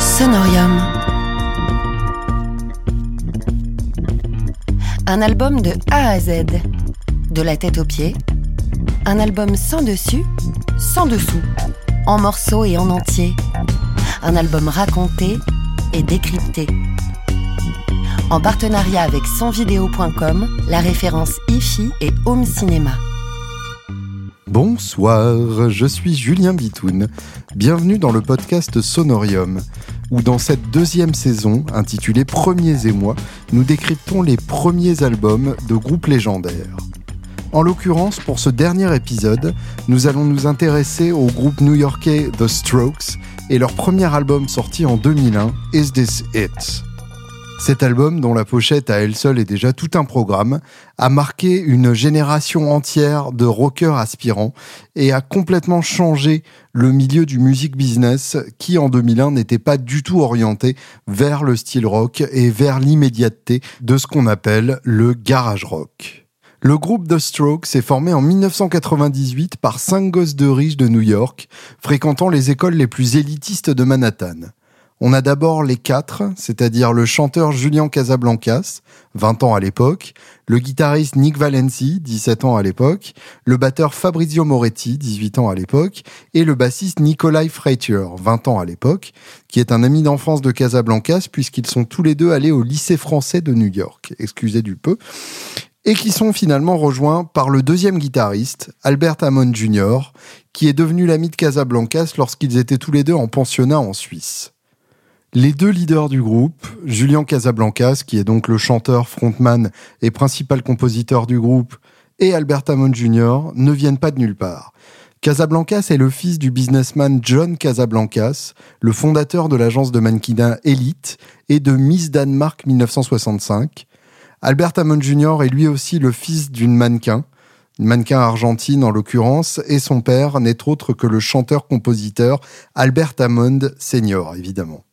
Sonorium. Un album de A à Z, de la tête aux pieds. Un album sans dessus, sans dessous, en morceaux et en entier. Un album raconté et décrypté. En partenariat avec sonvideo.com, la référence IFI et Home Cinéma. Bonsoir, je suis Julien Bitoun. Bienvenue dans le podcast Sonorium où dans cette deuxième saison, intitulée Premiers et moi, nous décryptons les premiers albums de groupes légendaires. En l'occurrence, pour ce dernier épisode, nous allons nous intéresser au groupe new-yorkais The Strokes et leur premier album sorti en 2001, Is This It? Cet album, dont la pochette à elle seule est déjà tout un programme, a marqué une génération entière de rockers aspirants et a complètement changé le milieu du music business qui en 2001 n'était pas du tout orienté vers le style rock et vers l'immédiateté de ce qu'on appelle le garage rock. Le groupe The Strokes est formé en 1998 par cinq gosses de riches de New York, fréquentant les écoles les plus élitistes de Manhattan. On a d'abord les quatre, c'est-à-dire le chanteur Julien Casablancas, 20 ans à l'époque, le guitariste Nick Valenci, 17 ans à l'époque, le batteur Fabrizio Moretti, 18 ans à l'époque, et le bassiste Nikolai Freitier, 20 ans à l'époque, qui est un ami d'enfance de Casablancas puisqu'ils sont tous les deux allés au lycée français de New York, excusez du peu, et qui sont finalement rejoints par le deuxième guitariste, Albert Hammond Jr., qui est devenu l'ami de Casablancas lorsqu'ils étaient tous les deux en pensionnat en Suisse. Les deux leaders du groupe, Julien Casablancas, qui est donc le chanteur, frontman et principal compositeur du groupe, et Albert Hammond Jr., ne viennent pas de nulle part. Casablancas est le fils du businessman John Casablancas, le fondateur de l'agence de mannequinat Elite et de Miss Danemark 1965. Albert Hammond Jr. est lui aussi le fils d'une mannequin, une mannequin argentine en l'occurrence, et son père n'est autre que le chanteur-compositeur Albert Hammond Senior, évidemment.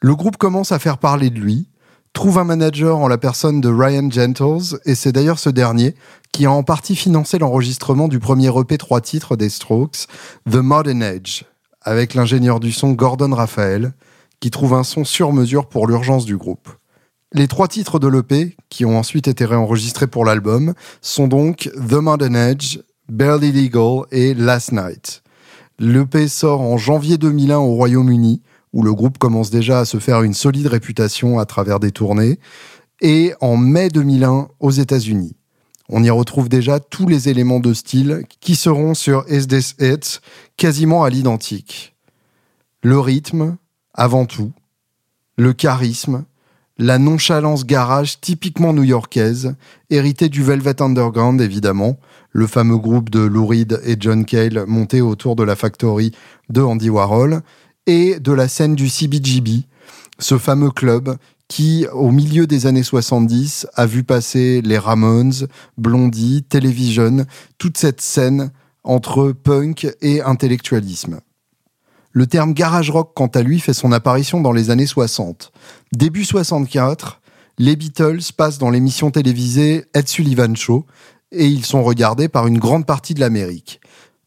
Le groupe commence à faire parler de lui, trouve un manager en la personne de Ryan Gentles, et c'est d'ailleurs ce dernier qui a en partie financé l'enregistrement du premier EP trois titres des Strokes, The Modern Age, avec l'ingénieur du son Gordon Raphael, qui trouve un son sur mesure pour l'urgence du groupe. Les trois titres de l'EP, qui ont ensuite été réenregistrés pour l'album, sont donc The Modern Age, Barely Legal et Last Night. L'EP sort en janvier 2001 au Royaume-Uni, où le groupe commence déjà à se faire une solide réputation à travers des tournées, et en mai 2001 aux États-Unis. On y retrouve déjà tous les éléments de style qui seront sur Is This It quasiment à l'identique. Le rythme, avant tout, le charisme, la nonchalance garage typiquement new-yorkaise, héritée du Velvet Underground évidemment, le fameux groupe de Lou Reed et John Cale monté autour de la factory de Andy Warhol, et de la scène du CBGB, ce fameux club qui, au milieu des années 70, a vu passer les Ramones, Blondie, Television, toute cette scène entre punk et intellectualisme. Le terme garage rock, quant à lui, fait son apparition dans les années 60. Début 64, les Beatles passent dans l'émission télévisée Ed Sullivan Show et ils sont regardés par une grande partie de l'Amérique.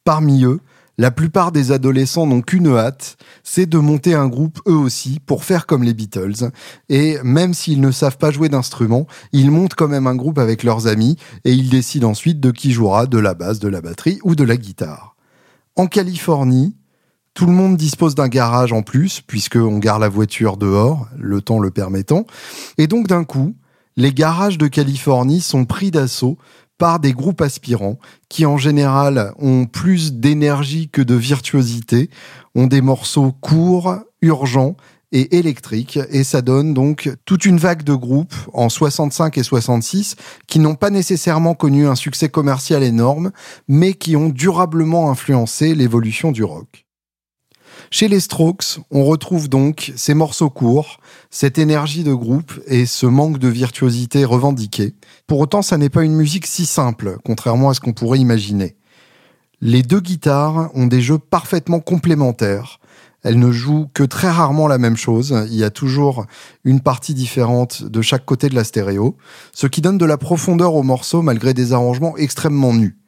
Parmi eux, la plupart des adolescents n'ont qu'une hâte, c'est de monter un groupe eux aussi pour faire comme les Beatles. Et même s'ils ne savent pas jouer d'instrument, ils montent quand même un groupe avec leurs amis et ils décident ensuite de qui jouera de la basse, de la batterie ou de la guitare. En Californie, tout le monde dispose d'un garage en plus, puisqu'on gare la voiture dehors, le temps le permettant. Et donc d'un coup, les garages de Californie sont pris d'assaut par des groupes aspirants qui en général ont plus d'énergie que de virtuosité, ont des morceaux courts, urgents et électriques, et ça donne donc toute une vague de groupes en 65 et 66 qui n'ont pas nécessairement connu un succès commercial énorme, mais qui ont durablement influencé l'évolution du rock. Chez les Strokes, on retrouve donc ces morceaux courts, cette énergie de groupe et ce manque de virtuosité revendiqué. Pour autant, ça n'est pas une musique si simple, contrairement à ce qu'on pourrait imaginer. Les deux guitares ont des jeux parfaitement complémentaires. Elles ne jouent que très rarement la même chose. Il y a toujours une partie différente de chaque côté de la stéréo, ce qui donne de la profondeur au morceau malgré des arrangements extrêmement nus.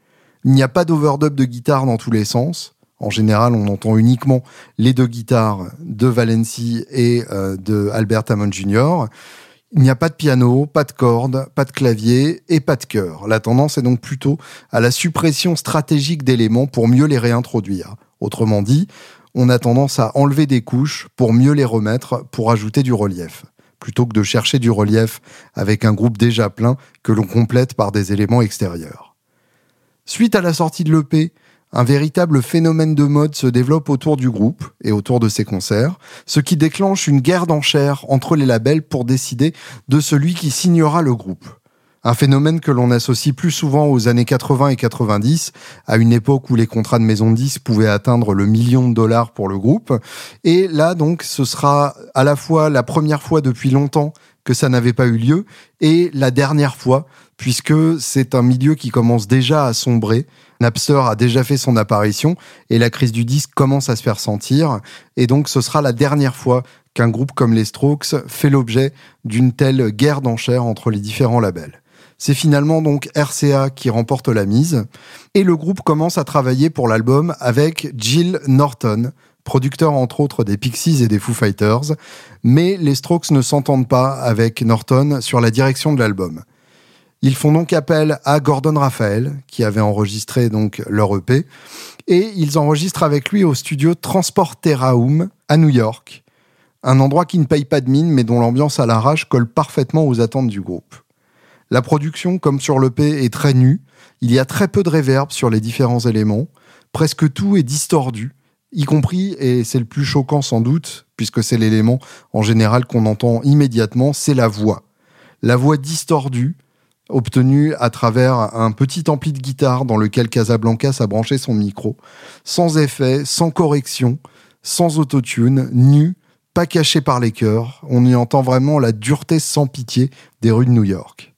Il n'y a pas d'overdub de guitare dans tous les sens. En général, on entend uniquement les deux guitares de Valenci et euh, de Albert Hammond Jr. Il n'y a pas de piano, pas de cordes, pas de clavier et pas de chœur. La tendance est donc plutôt à la suppression stratégique d'éléments pour mieux les réintroduire. Autrement dit, on a tendance à enlever des couches pour mieux les remettre, pour ajouter du relief, plutôt que de chercher du relief avec un groupe déjà plein que l'on complète par des éléments extérieurs. Suite à la sortie de l'EP, un véritable phénomène de mode se développe autour du groupe et autour de ses concerts, ce qui déclenche une guerre d'enchères entre les labels pour décider de celui qui signera le groupe. Un phénomène que l'on associe plus souvent aux années 80 et 90, à une époque où les contrats de maison de disques pouvaient atteindre le million de dollars pour le groupe. Et là, donc, ce sera à la fois la première fois depuis longtemps que ça n'avait pas eu lieu et la dernière fois, puisque c'est un milieu qui commence déjà à sombrer. Napster a déjà fait son apparition et la crise du disque commence à se faire sentir. Et donc, ce sera la dernière fois qu'un groupe comme les Strokes fait l'objet d'une telle guerre d'enchères entre les différents labels. C'est finalement donc RCA qui remporte la mise et le groupe commence à travailler pour l'album avec Jill Norton, producteur entre autres des Pixies et des Foo Fighters, mais les Strokes ne s'entendent pas avec Norton sur la direction de l'album. Ils font donc appel à Gordon Raphael, qui avait enregistré donc leur EP, et ils enregistrent avec lui au studio Transporteraum à New York, un endroit qui ne paye pas de mine mais dont l'ambiance à l'arrache colle parfaitement aux attentes du groupe. La production, comme sur l'EP, est très nue. Il y a très peu de réverb sur les différents éléments. Presque tout est distordu, y compris, et c'est le plus choquant sans doute, puisque c'est l'élément en général qu'on entend immédiatement, c'est la voix. La voix distordue, obtenue à travers un petit ampli de guitare dans lequel Casablanca a branché son micro, sans effet, sans correction, sans autotune, nu, pas caché par les chœurs, on y entend vraiment la dureté sans pitié des rues de New York.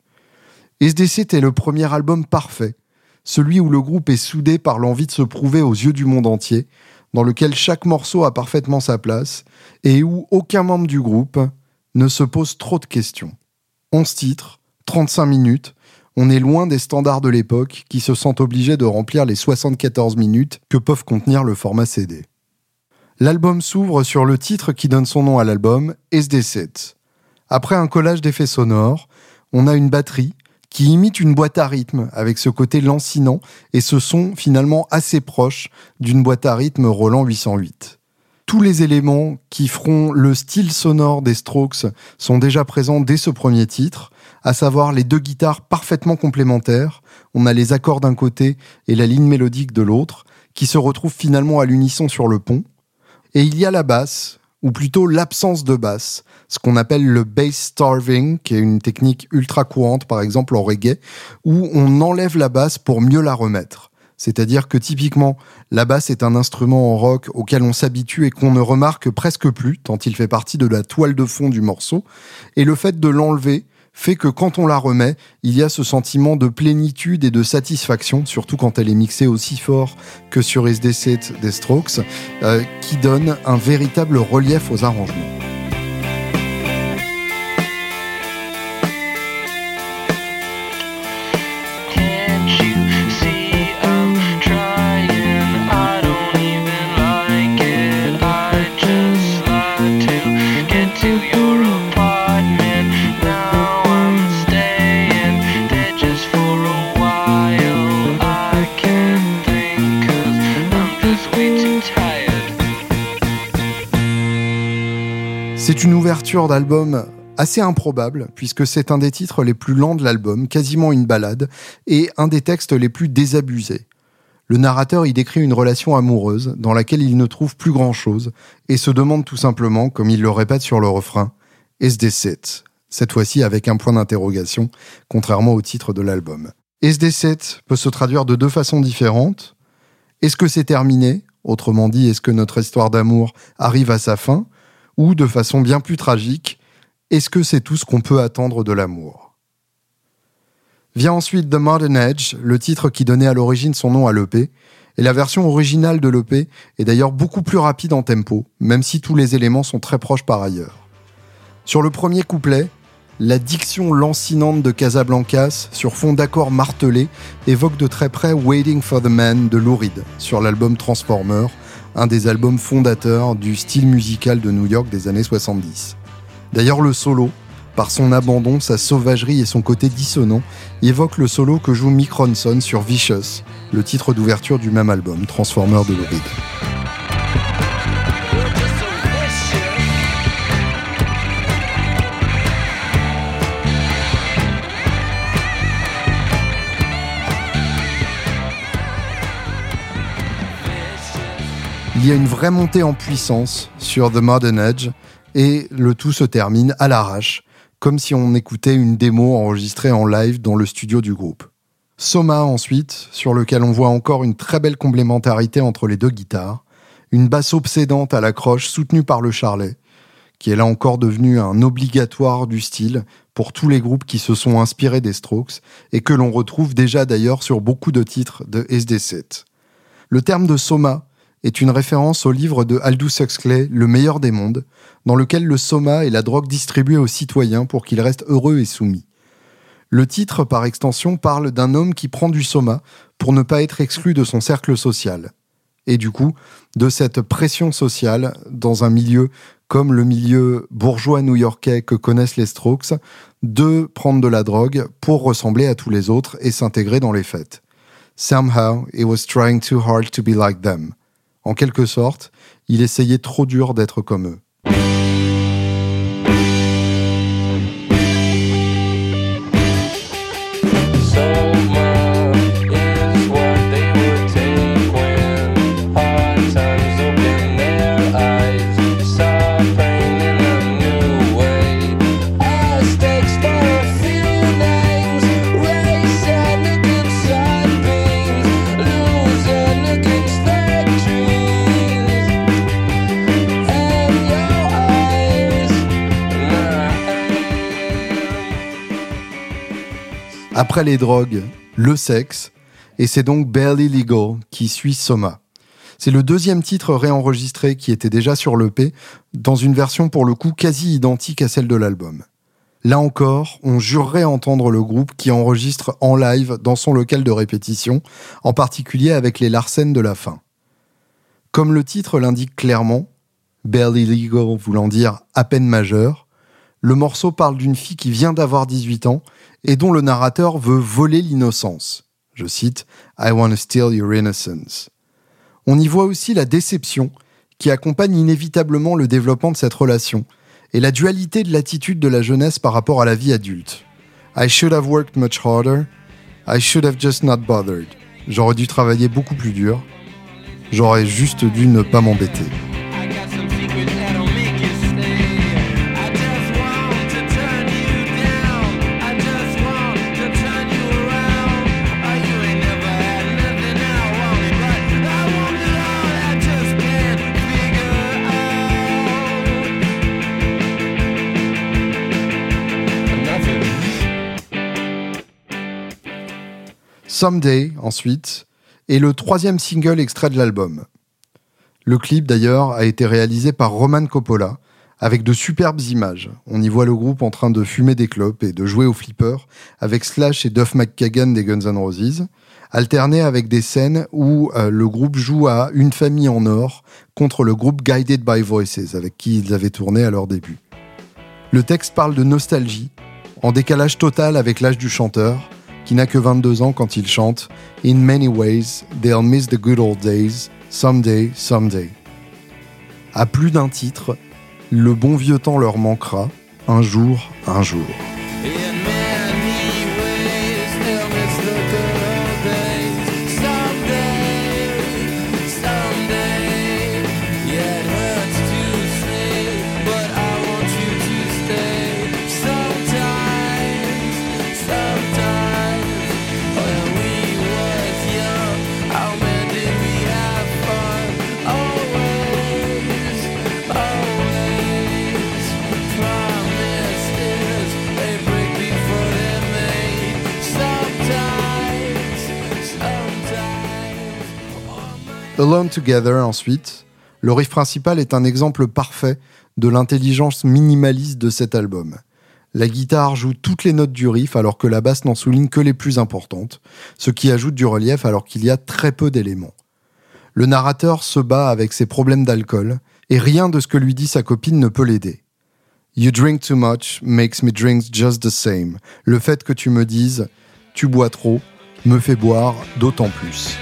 SDC était le premier album parfait, celui où le groupe est soudé par l'envie de se prouver aux yeux du monde entier, dans lequel chaque morceau a parfaitement sa place, et où aucun membre du groupe ne se pose trop de questions. 11 titres, 35 minutes, on est loin des standards de l'époque qui se sentent obligés de remplir les 74 minutes que peuvent contenir le format CD. L'album s'ouvre sur le titre qui donne son nom à l'album, SD7. Après un collage d'effets sonores, on a une batterie, qui imite une boîte à rythme avec ce côté lancinant et ce son finalement assez proche d'une boîte à rythme Roland 808. Tous les éléments qui feront le style sonore des Strokes sont déjà présents dès ce premier titre, à savoir les deux guitares parfaitement complémentaires, on a les accords d'un côté et la ligne mélodique de l'autre, qui se retrouvent finalement à l'unisson sur le pont, et il y a la basse, ou plutôt l'absence de basse, ce qu'on appelle le bass starving, qui est une technique ultra courante, par exemple en reggae, où on enlève la basse pour mieux la remettre. C'est-à-dire que typiquement, la basse est un instrument en rock auquel on s'habitue et qu'on ne remarque presque plus, tant il fait partie de la toile de fond du morceau. Et le fait de l'enlever fait que quand on la remet, il y a ce sentiment de plénitude et de satisfaction, surtout quand elle est mixée aussi fort que sur SD7 des Strokes, euh, qui donne un véritable relief aux arrangements. Ouverture d'album assez improbable, puisque c'est un des titres les plus lents de l'album, quasiment une balade, et un des textes les plus désabusés. Le narrateur y décrit une relation amoureuse dans laquelle il ne trouve plus grand-chose, et se demande tout simplement, comme il le répète sur le refrain, SD7, cette fois-ci avec un point d'interrogation, contrairement au titre de l'album. SD7 peut se traduire de deux façons différentes. Est-ce que c'est terminé? Autrement dit, est-ce que notre histoire d'amour arrive à sa fin? Ou de façon bien plus tragique, est-ce que c'est tout ce qu'on peut attendre de l'amour? Vient ensuite The Modern Edge, le titre qui donnait à l'origine son nom à l'EP, et la version originale de l'EP est d'ailleurs beaucoup plus rapide en tempo, même si tous les éléments sont très proches par ailleurs. Sur le premier couplet, La diction lancinante de Casablancas, sur fond d'accords martelés, évoque de très près Waiting for the Man de Lou Reed, sur l'album Transformer, un des albums fondateurs du style musical de New York des années 70. D'ailleurs, le solo, par son abandon, sa sauvagerie et son côté dissonant, évoque le solo que joue Mick Ronson sur Vicious, le titre d'ouverture du même album, Transformer de Lou Il y a une vraie montée en puissance sur The Modern Edge et le tout se termine à l'arrache, comme si on écoutait une démo enregistrée en live dans le studio du groupe. Soma ensuite, sur lequel on voit encore une très belle complémentarité entre les deux guitares, une basse obsédante à la croche soutenue par le charlet, qui est là encore devenu un obligatoire du style pour tous les groupes qui se sont inspirés des Strokes et que l'on retrouve déjà d'ailleurs sur beaucoup de titres de SD7. Le terme de Soma est une référence au livre de Aldous Huxley, Le meilleur des mondes, dans lequel le soma est la drogue distribuée aux citoyens pour qu'ils restent heureux et soumis. Le titre, par extension, parle d'un homme qui prend du soma pour ne pas être exclu de son cercle social. Et du coup, de cette pression sociale dans un milieu comme le milieu bourgeois new-yorkais que connaissent les Strokes, de prendre de la drogue pour ressembler à tous les autres et s'intégrer dans les fêtes. Somehow, he was trying too hard to be like them. En quelque sorte, il essayait trop dur d'être comme eux. Après les drogues, le sexe, et c'est donc Barely Legal qui suit Soma. C'est le deuxième titre réenregistré qui était déjà sur l'EP, dans une version pour le coup quasi identique à celle de l'album. Là encore, on jurerait entendre le groupe qui enregistre en live dans son local de répétition, en particulier avec les Larsen de la fin. Comme le titre l'indique clairement, Barely Legal voulant dire à peine majeur, le morceau parle d'une fille qui vient d'avoir 18 ans et dont le narrateur veut voler l'innocence. Je cite I want to steal your innocence. On y voit aussi la déception qui accompagne inévitablement le développement de cette relation et la dualité de l'attitude de la jeunesse par rapport à la vie adulte. I should have worked much harder. I should have just not bothered. J'aurais dû travailler beaucoup plus dur. J'aurais juste dû ne pas m'embêter. Someday, ensuite, est le troisième single extrait de l'album. Le clip, d'ailleurs, a été réalisé par Roman Coppola, avec de superbes images. On y voit le groupe en train de fumer des clopes et de jouer au flipper avec Slash et Duff McKagan des Guns N' Roses, alterné avec des scènes où euh, le groupe joue à Une famille en or contre le groupe Guided by Voices, avec qui ils avaient tourné à leur début. Le texte parle de nostalgie, en décalage total avec l'âge du chanteur, qui n'a que 22 ans quand il chante In many ways, they'll miss the good old days, someday, someday. À plus d'un titre, le bon vieux temps leur manquera, un jour, un jour. Alone Together ensuite, le riff principal est un exemple parfait de l'intelligence minimaliste de cet album. La guitare joue toutes les notes du riff alors que la basse n'en souligne que les plus importantes, ce qui ajoute du relief alors qu'il y a très peu d'éléments. Le narrateur se bat avec ses problèmes d'alcool, et rien de ce que lui dit sa copine ne peut l'aider. You drink too much makes me drink just the same. Le fait que tu me dises tu bois trop me fait boire d'autant plus.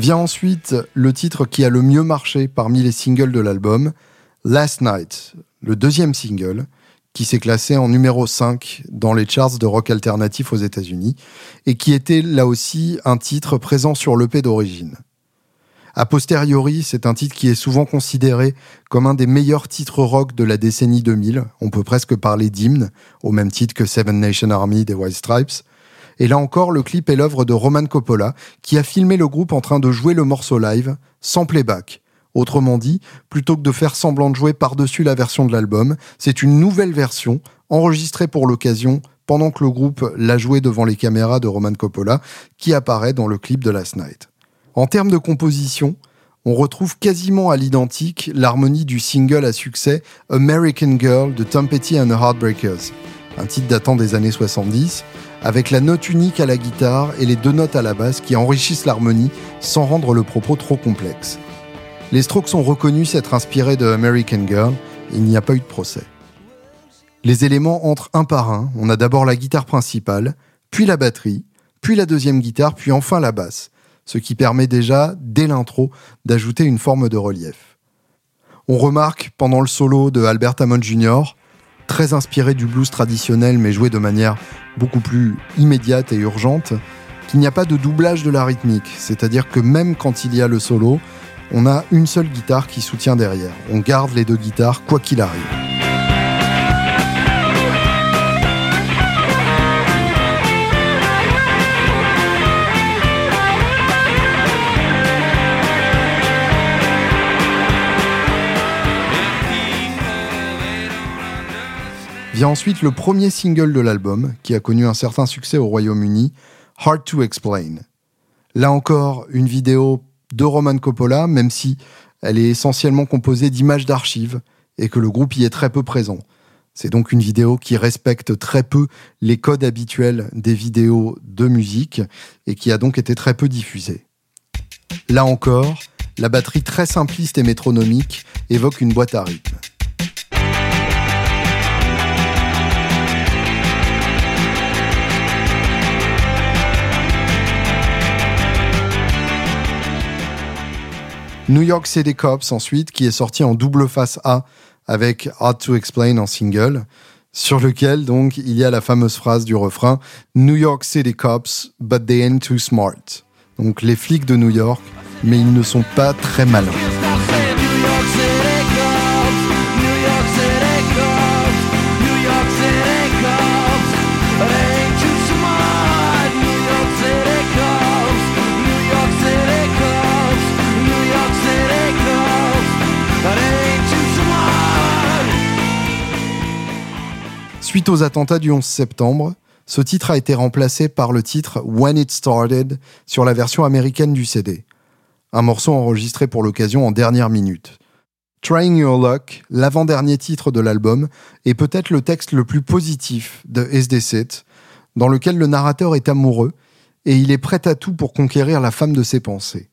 Vient ensuite le titre qui a le mieux marché parmi les singles de l'album, Last Night, le deuxième single, qui s'est classé en numéro 5 dans les charts de rock alternatif aux États-Unis, et qui était là aussi un titre présent sur l'EP d'origine. A posteriori, c'est un titre qui est souvent considéré comme un des meilleurs titres rock de la décennie 2000. On peut presque parler d'hymne, au même titre que Seven Nation Army des White Stripes. Et là encore, le clip est l'œuvre de Roman Coppola, qui a filmé le groupe en train de jouer le morceau live, sans playback. Autrement dit, plutôt que de faire semblant de jouer par-dessus la version de l'album, c'est une nouvelle version, enregistrée pour l'occasion, pendant que le groupe l'a joué devant les caméras de Roman Coppola, qui apparaît dans le clip de Last Night. En termes de composition, on retrouve quasiment à l'identique l'harmonie du single à succès American Girl de Tom Petty and the Heartbreakers, un titre datant des années 70, avec la note unique à la guitare et les deux notes à la basse qui enrichissent l'harmonie sans rendre le propos trop complexe. Les Strokes sont reconnus s'être inspirés de American Girl, et il n'y a pas eu de procès. Les éléments entrent un par un, on a d'abord la guitare principale, puis la batterie, puis la deuxième guitare, puis enfin la basse, ce qui permet déjà, dès l'intro, d'ajouter une forme de relief. On remarque, pendant le solo de Albert Hammond Jr., très inspiré du blues traditionnel mais joué de manière beaucoup plus immédiate et urgente, qu'il n'y a pas de doublage de la rythmique, c'est-à-dire que même quand il y a le solo, on a une seule guitare qui soutient derrière. On garde les deux guitares quoi qu'il arrive. Vient ensuite le premier single de l'album, qui a connu un certain succès au Royaume-Uni, Hard to Explain. Là encore, une vidéo de Roman Coppola, même si elle est essentiellement composée d'images d'archives et que le groupe y est très peu présent. C'est donc une vidéo qui respecte très peu les codes habituels des vidéos de musique et qui a donc été très peu diffusée. Là encore, la batterie très simpliste et métronomique évoque une boîte à rythme. New York City Cops ensuite, qui est sorti en double face A avec Hard to Explain en single, sur lequel donc il y a la fameuse phrase du refrain New York City Cops, but they ain't too smart. Donc les flics de New York, mais ils ne sont pas très malins. Suite aux attentats du 11 septembre, ce titre a été remplacé par le titre When It Started sur la version américaine du CD, un morceau enregistré pour l'occasion en dernière minute. Trying Your Luck, l'avant-dernier titre de l'album, est peut-être le texte le plus positif de SD7, dans lequel le narrateur est amoureux et il est prêt à tout pour conquérir la femme de ses pensées.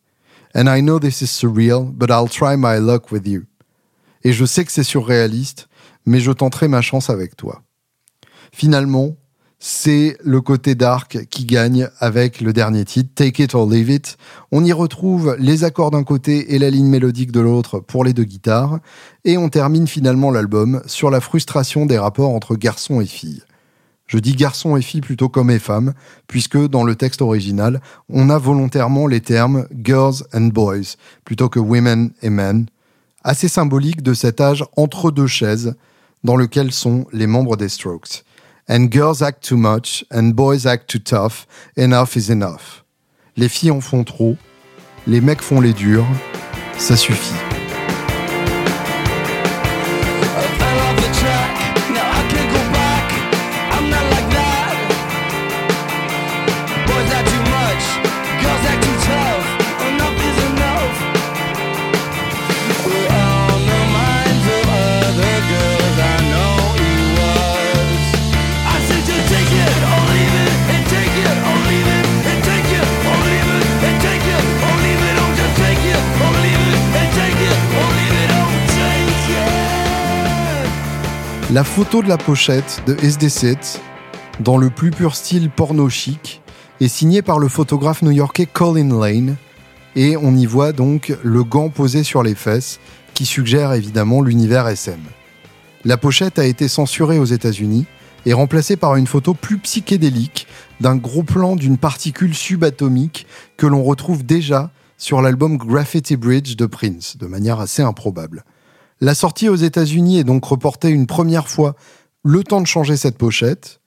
And I know this is surreal, but I'll try my luck with you. Et je sais que c'est surréaliste, mais je tenterai ma chance avec toi. Finalement, c'est le côté dark qui gagne avec le dernier titre, Take It or Leave It. On y retrouve les accords d'un côté et la ligne mélodique de l'autre pour les deux guitares, et on termine finalement l'album sur la frustration des rapports entre garçons et filles. Je dis garçons et filles plutôt comme et femmes, puisque dans le texte original, on a volontairement les termes girls and boys plutôt que women et men, assez symbolique de cet âge entre deux chaises dans lequel sont les membres des Strokes. And girls act too much, and boys act too tough. Enough is enough. Les filles en font trop, les mecs font les durs. Ça suffit. La photo de la pochette de SD7, dans le plus pur style porno chic, est signée par le photographe new-yorkais Colin Lane, et on y voit donc le gant posé sur les fesses, qui suggère évidemment l'univers SM. La pochette a été censurée aux États-Unis et remplacée par une photo plus psychédélique d'un gros plan d'une particule subatomique que l'on retrouve déjà sur l'album Graffiti Bridge de Prince, de manière assez improbable. La sortie aux États-Unis est donc reportée une première fois, le temps de changer cette pochette.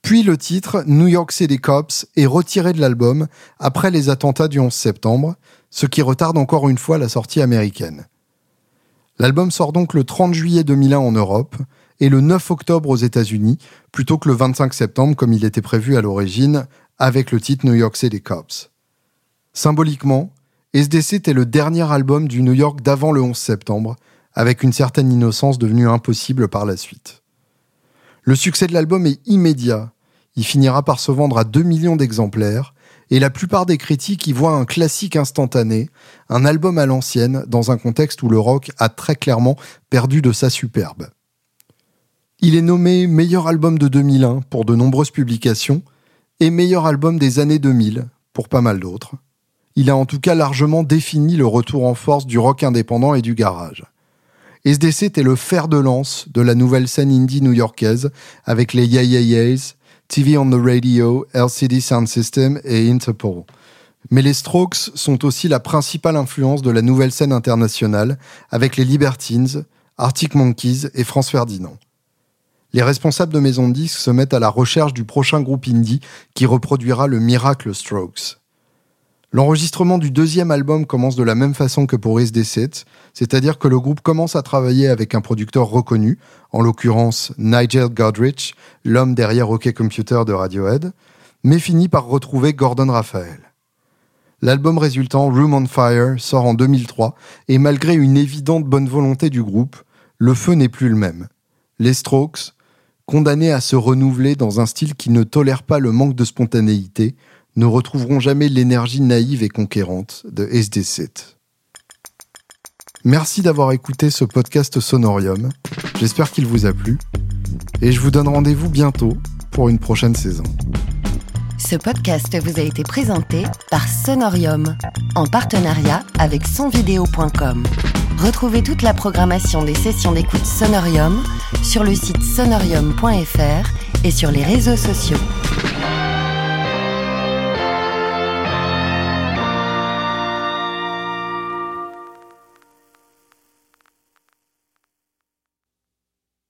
Puis le titre New York City Cops est retiré de l'album après les attentats du 11 septembre, ce qui retarde encore une fois la sortie américaine. L'album sort donc le 30 juillet 2001 en Europe et le 9 octobre aux États-Unis, plutôt que le 25 septembre comme il était prévu à l'origine, avec le titre New York City Cops. Symboliquement, SDC était le dernier album du New York d'avant le 11 septembre, avec une certaine innocence devenue impossible par la suite. Le succès de l'album est immédiat. Il finira par se vendre à 2 millions d'exemplaires, et la plupart des critiques y voient un classique instantané, un album à l'ancienne, dans un contexte où le rock a très clairement perdu de sa superbe. Il est nommé meilleur album de 2001 pour de nombreuses publications, et meilleur album des années 2000 pour pas mal d'autres. Il a en tout cas largement défini le retour en force du rock indépendant et du garage. SDC était le fer de lance de la nouvelle scène indie new-yorkaise avec les Yeah TV on the Radio, LCD Sound System et Interpol. Mais les Strokes sont aussi la principale influence de la nouvelle scène internationale avec les Libertines, Arctic Monkeys et France Ferdinand. Les responsables de maisons de disques se mettent à la recherche du prochain groupe indie qui reproduira le miracle Strokes. L'enregistrement du deuxième album commence de la même façon que pour SD7, c'est-à-dire que le groupe commence à travailler avec un producteur reconnu, en l'occurrence Nigel Godrich, l'homme derrière OK Computer de Radiohead, mais finit par retrouver Gordon Raphael. L'album résultant, Room on Fire, sort en 2003, et malgré une évidente bonne volonté du groupe, le feu n'est plus le même. Les Strokes, condamnés à se renouveler dans un style qui ne tolère pas le manque de spontanéité, ne retrouveront jamais l'énergie naïve et conquérante de SD7. Merci d'avoir écouté ce podcast Sonorium. J'espère qu'il vous a plu. Et je vous donne rendez-vous bientôt pour une prochaine saison. Ce podcast vous a été présenté par Sonorium, en partenariat avec sonvideo.com. Retrouvez toute la programmation des sessions d'écoute Sonorium sur le site sonorium.fr et sur les réseaux sociaux.